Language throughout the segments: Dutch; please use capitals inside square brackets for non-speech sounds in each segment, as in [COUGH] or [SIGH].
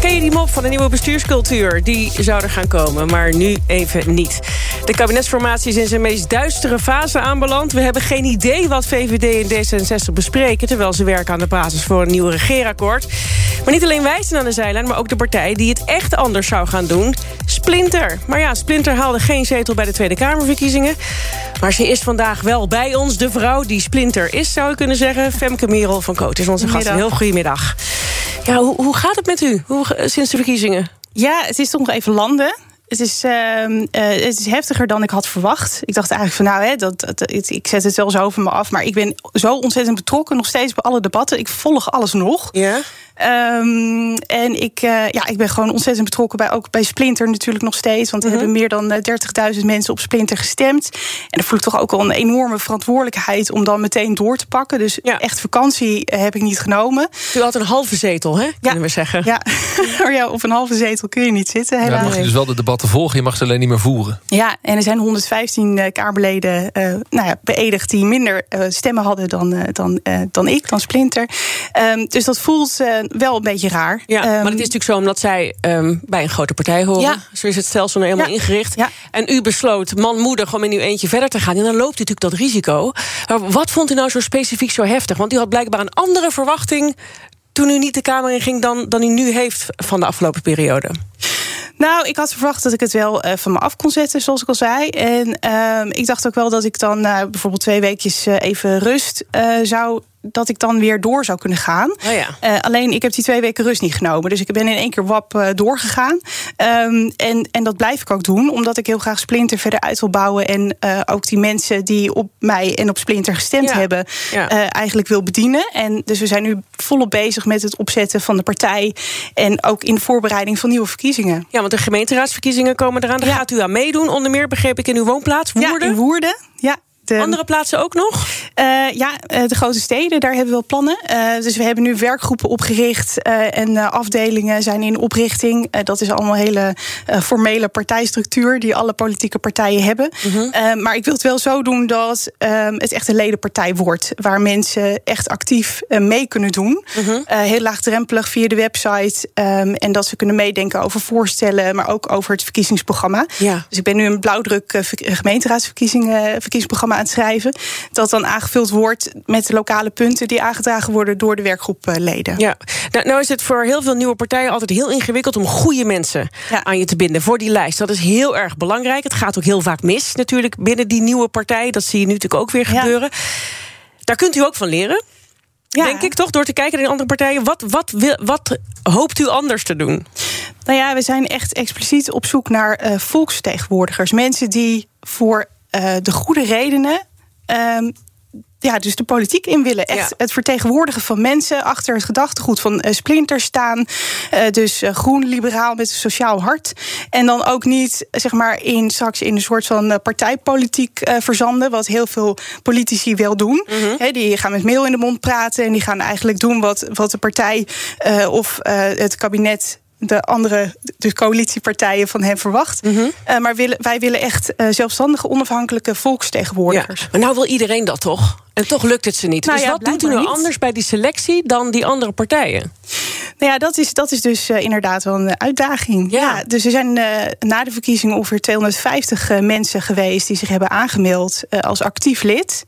Ken je die mop van de nieuwe bestuurscultuur? Die zou er gaan komen, maar nu even niet. De kabinetsformatie is in zijn meest duistere fase aanbeland. We hebben geen idee wat VVD en D66 bespreken... terwijl ze werken aan de basis voor een nieuw regeerakkoord. Maar niet alleen wij zijn aan de zijlijn, maar ook de partij... die het echt anders zou gaan doen, Splinter. Maar ja, Splinter haalde geen zetel bij de Tweede Kamerverkiezingen. Maar ze is vandaag wel bij ons. De vrouw die Splinter is, zou je kunnen zeggen. Femke Merel van Koot is onze gast. Heel goedemiddag. Ja, hoe, hoe gaat het met u hoe, sinds de verkiezingen? Ja, het is toch nog even landen. Het is, uh, het is heftiger dan ik had verwacht. Ik dacht eigenlijk van nou, hè, dat, dat, ik zet het wel zo over me af. Maar ik ben zo ontzettend betrokken nog steeds bij alle debatten. Ik volg alles nog. Ja. Um, en ik, uh, ja, ik ben gewoon ontzettend betrokken bij, ook bij Splinter natuurlijk nog steeds. Want er mm -hmm. hebben meer dan 30.000 mensen op Splinter gestemd. En dan voel ik toch ook wel een enorme verantwoordelijkheid om dan meteen door te pakken. Dus ja. echt vakantie heb ik niet genomen. U had een halve zetel, hè? Kunnen we zeggen. Ja. maar [LAUGHS] ja, op een halve zetel kun je niet zitten. Ja, mag je dus wel de debatten volgen, je mag ze alleen niet meer voeren. Ja, en er zijn 115 uh, Kamerleden uh, nou ja, beëdigd die minder uh, stemmen hadden dan, dan, dan ik, dan Splinter. Um, dus dat voelt wel een beetje raar. Ja, um, maar het is natuurlijk zo omdat zij um, bij een grote partij horen. Ja. Zo is het stelsel nou helemaal ja. ingericht. Ja. En u besloot manmoedig om in uw eentje verder te gaan. En dan loopt u natuurlijk dat risico. Maar wat vond u nou zo specifiek zo heftig? Want u had blijkbaar een andere verwachting toen u niet de Kamer in ging dan, dan u nu heeft van de afgelopen periode. Nou, ik had verwacht dat ik het wel uh, van me af kon zetten, zoals ik al zei. En uh, ik dacht ook wel dat ik dan uh, bijvoorbeeld twee weekjes uh, even rust zou dat ik dan weer door zou kunnen gaan. Oh ja. uh, alleen ik heb die twee weken rust niet genomen. Dus ik ben in één keer wap uh, doorgegaan. Um, en, en dat blijf ik ook doen, omdat ik heel graag Splinter verder uit wil bouwen. En uh, ook die mensen die op mij en op Splinter gestemd Ja. hebben, Ja. eigenlijk wil bedienen. En dus we zijn nu volop bezig met het opzetten van de partij. En ook in de voorbereiding van nieuwe verkiezingen. Ja, want de gemeenteraadsverkiezingen komen eraan. Daar Ja. gaat u aan meedoen. Onder meer begreep ik in uw woonplaats, Woerden. Ja, in Woerden. Ja. De, Andere plaatsen ook nog? Uh, ja, uh, de grote steden, daar hebben we wel plannen. Uh, dus we hebben nu werkgroepen opgericht en afdelingen zijn in oprichting. dat is allemaal hele formele partijstructuur die alle politieke partijen hebben. Mhm. Uh -huh. maar ik wil het wel zo doen dat het echt een ledenpartij wordt, waar mensen echt actief mee kunnen doen. Mhm. Uh -huh. heel laagdrempelig via de website. Um, en dat ze kunnen meedenken over voorstellen, maar ook over het verkiezingsprogramma. Ja. Dus ik ben nu een blauwdruk gemeenteraadsverkiezingen verkiezingsprogramma aan het schrijven. Dat dan aangevuld wordt met de lokale punten die aangedragen worden door de werkgroepleden. Ja, nou, nou is het voor heel veel nieuwe partijen altijd heel ingewikkeld om goede mensen ja. aan je te binden voor die lijst. Dat is heel erg belangrijk. Het gaat ook heel vaak mis natuurlijk binnen die nieuwe partij. Dat zie je nu natuurlijk ook weer gebeuren. Ja. Daar kunt u ook van leren. Ja. Denk ik toch, door te kijken naar andere partijen. Wat, wat, wil, wat hoopt u anders te doen? Nou ja, we zijn echt expliciet op zoek naar uh, volksvertegenwoordigers. Mensen die voor de goede redenen. Um, ja, dus de politiek in willen. Echt ja. het vertegenwoordigen van mensen achter het gedachtegoed van uh, Splinter staan. Uh, dus uh, groen, liberaal met een sociaal hart. En dan ook niet, zeg maar, in straks in een soort van partijpolitiek verzanden. Wat heel veel politici wel doen. Mhm. Mm -hmm. He, die gaan met mail in de mond praten. En die gaan eigenlijk doen wat, wat de partij of het kabinet de andere de coalitiepartijen van hem verwacht. Mhm. Mm -hmm. uh, maar willen, wij willen echt uh, zelfstandige, onafhankelijke volksvertegenwoordigers. Ja, maar nou wil iedereen dat toch? En toch lukt het ze niet. Nou dus ja, wat doet u niet. anders bij die selectie dan die andere partijen? Nou ja, dat is, dat is dus uh, inderdaad wel een uitdaging. Ja. ja dus er zijn uh, na de verkiezingen ongeveer 250 uh, mensen geweest die zich hebben aangemeld als actief lid.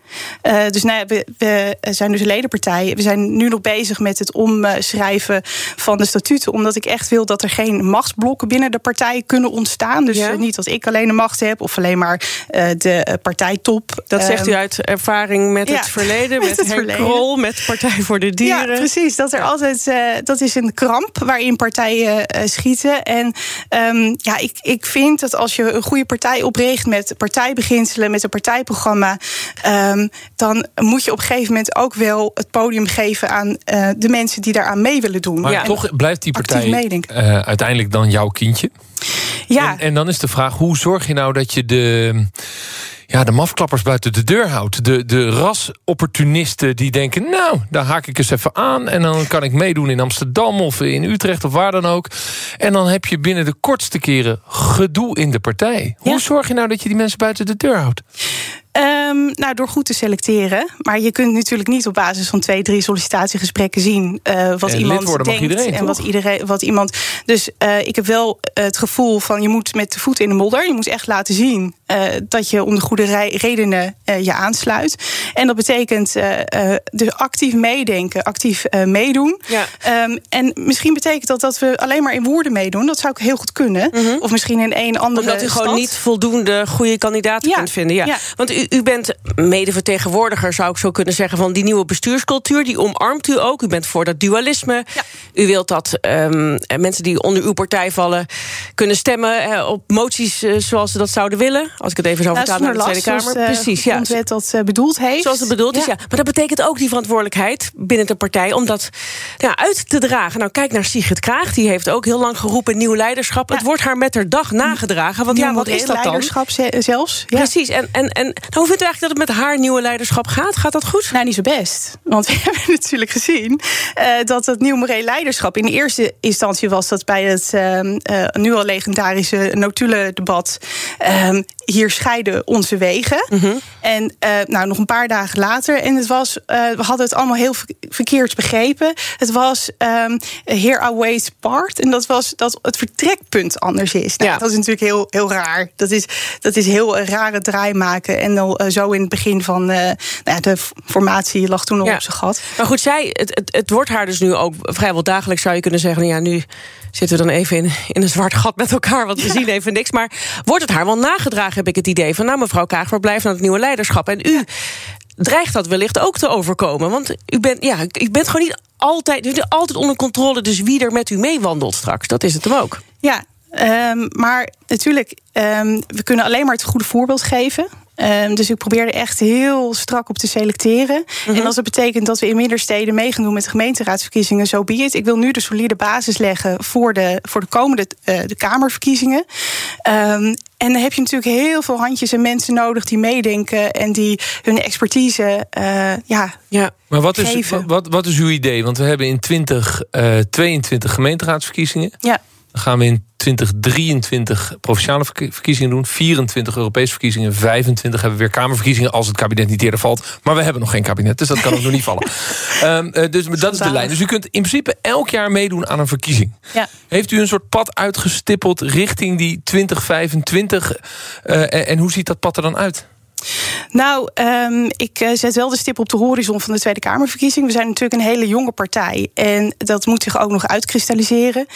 dus nou ja, we, we, zijn dus een ledenpartij. We zijn nu nog bezig met het omschrijven van de statuten. Omdat ik echt wil dat er geen machtsblokken binnen de partij kunnen ontstaan. Dus ja. niet dat ik alleen de macht heb of alleen maar de partijtop. Dat zegt u uit ervaring met het verleden, [LAUGHS] met, met het Henk verleden. Krol, met Partij voor de Dieren. Ja, precies. Dat er altijd dat is een kramp waarin partijen uh, schieten. En um, ja, ik, ik vind dat als je een goede partij opricht met partijbeginselen, met een partijprogramma, um, dan moet je op een gegeven moment ook wel het podium geven aan uh, de mensen die daaraan mee willen doen. Maar ja, toch blijft die partij uh, uiteindelijk dan jouw kindje. Ja. En, en dan is de vraag: hoe zorg je nou dat je de ja, de mafklappers buiten de deur houdt. De, de rasopportunisten die denken... nou, daar haak ik eens even aan... en dan kan ik meedoen in Amsterdam of in Utrecht of waar dan ook. En dan heb je binnen de kortste keren gedoe in de partij. Hoe zorg je nou dat je die mensen buiten de deur houdt? Um, nou, door goed te selecteren. Maar je kunt natuurlijk niet op basis van twee, drie sollicitatiegesprekken zien uh, wat en iemand denkt. Iedereen, en wat iedereen, wat iemand. Dus uh, ik heb wel het gevoel van je moet met de voet in de modder. Je moet echt laten zien uh, dat je om de goede redenen je aansluit. En dat betekent dus actief meedenken, actief meedoen. Ja. Um, en misschien betekent dat dat we alleen maar in woorden meedoen. Dat zou ik heel goed kunnen. Mm -hmm. Of misschien in één andere. Omdat u gewoon niet voldoende goede kandidaten ja. kunt vinden. Ja. ja. Want u, u bent medevertegenwoordiger, zou ik zo kunnen zeggen, van die nieuwe bestuurscultuur. Die omarmt u ook. U bent voor dat dualisme. Ja. U wilt dat um, mensen die onder uw partij vallen kunnen stemmen uh, op moties uh, zoals ze dat zouden willen. Als ik het even zo nou, vertaal naar de Tweede Kamer. Zoals, uh, Precies, ja. De dat bedoeld heeft. Zoals het bedoeld is, ja. Maar dat betekent ook die verantwoordelijkheid binnen de partij om dat ja, uit te dragen. Nou, kijk naar Sigrid Kraag. Die heeft ook heel lang geroepen nieuw leiderschap. Ja. Het wordt haar met haar dag nagedragen. Want ja, wat is dat dan? leiderschap zelfs. Ja. Precies. En, en, en nou, hoe vindt u eigenlijk dat het met haar nieuwe leiderschap gaat? Gaat dat goed? Nou, niet zo best. Want we [LAUGHS] hebben natuurlijk gezien uh, dat het nieuwe moreel leiderschap... in de eerste instantie was dat bij het uh, uh, nu al legendarische notulen-debat... hier scheiden onze wegen. Mm -hmm. En nou, nog een paar dagen later... en het was, we hadden het allemaal heel verkeerd begrepen. Het was um, here our ways part. En dat was dat het vertrekpunt anders is. Nou, ja. Dat is natuurlijk heel, heel raar. Dat is, dat is heel een rare draai maken. En dan zo in het begin van uh, nou de formatie lag toen al ja. op zijn gat. Maar goed, zij, het, het, het wordt haar dus nu ook vrijwel dagelijks zou je kunnen zeggen. Ja, nu zitten we dan even in, in een zwart gat met elkaar, want we ja. zien even niks. Maar wordt het haar wel nagedragen, heb ik het idee van... nou, mevrouw Kaag, waar blijft nou het nieuwe leiderschap? En u dreigt dat wellicht ook te overkomen. Want u bent, ja, u bent gewoon niet altijd, u bent altijd onder controle... dus wie er met u meewandelt straks, dat is het hem ook. Ja, um, maar natuurlijk, um, we kunnen alleen maar het goede voorbeeld geven. Um, dus ik probeerde echt heel strak op te selecteren. -hmm. En als dat betekent dat we in middensteden mee gaan doen met de gemeenteraadsverkiezingen, zo so be it. Ik wil nu de solide basis leggen voor de, voor de komende uh, de Kamerverkiezingen. Um, en dan heb je natuurlijk heel veel handjes en mensen nodig die meedenken en die hun expertise uh, ja, ja. Maar wat is, geven. wat, wat is uw idee? Want we hebben in 2022 uh, gemeenteraadsverkiezingen. Ja. Dan gaan we in 2023 provinciale verkiezingen doen. 24 Europese verkiezingen. 25 hebben we weer Kamerverkiezingen als het kabinet niet eerder valt. Maar we hebben nog geen kabinet, dus dat kan ook nog niet vallen. Um, [LAUGHS] uh, dus dat is de lijn. Dus u kunt in principe elk jaar meedoen aan een verkiezing. Ja. Heeft u een soort pad uitgestippeld richting die 2025? Uh, en, en hoe ziet dat pad er dan uit? Nou, um, ik uh, zet wel de stip op de horizon van de Tweede Kamerverkiezing. We zijn natuurlijk een hele jonge partij. En dat moet zich ook nog uitkristalliseren.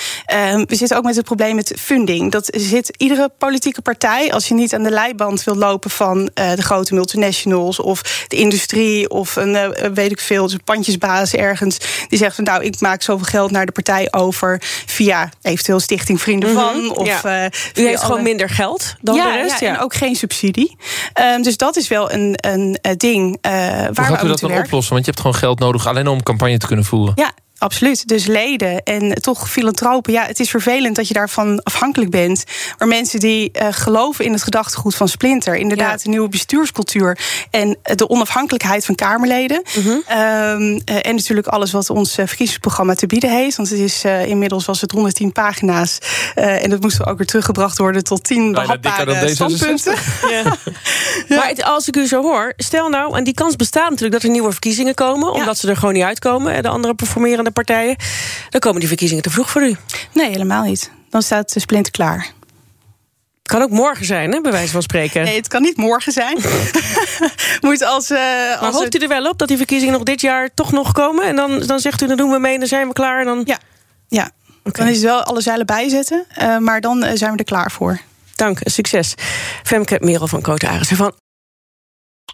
Um, we zitten ook met het probleem met funding. Dat zit iedere politieke partij, als je niet aan de leiband wil lopen van uh, de grote multinationals of de industrie of een uh, weet ik veel, een pandjesbaas ergens, die zegt van nou, ik maak zoveel geld naar de partij over via eventueel Stichting Vrienden mm -hmm. van. Of, ja. U heeft alle... gewoon minder geld dan ja, de rest. Ja, en ook geen subsidie. Um, dus dat is wel een, een, een ding uh, waar Hoe gaat we u dat dan werken. oplossen? Want je hebt gewoon geld nodig alleen om campagne te kunnen voeren. Ja, Absoluut. Dus leden en toch filantropen. Ja, het is vervelend dat je daarvan afhankelijk bent. Maar mensen die uh, geloven in het gedachtegoed van Splinter, inderdaad, ja. de nieuwe bestuurscultuur en de onafhankelijkheid van Kamerleden. Mm -hmm. um, uh, en natuurlijk alles wat ons uh, verkiezingsprogramma te bieden heeft. Want het is inmiddels was het 110 pagina's. en dat moest ook weer teruggebracht worden tot 10 behapbare standpunten. [LAUGHS] Ja. [LAUGHS] ja. Maar het, als ik u zo hoor, stel nou, en die kans bestaat natuurlijk dat er nieuwe verkiezingen komen, omdat ze er gewoon niet uitkomen. De andere performerende partijen, dan komen die verkiezingen te vroeg voor u. Nee, helemaal niet. Dan staat de splinter klaar. Kan ook morgen zijn, hè, bij wijze van spreken. Nee, het kan niet morgen zijn. [LAUGHS] Moet als, uh, maar als hoopt u er wel op dat die verkiezingen nog dit jaar toch nog komen? En dan, dan zegt u, dan doen we mee en dan zijn we klaar. En dan... Ja, ja. Okay. dan is het wel alle zeilen bijzetten. Uh, maar dan uh, zijn we er klaar voor. Dank, succes. Femke Merel van Koten Arissen van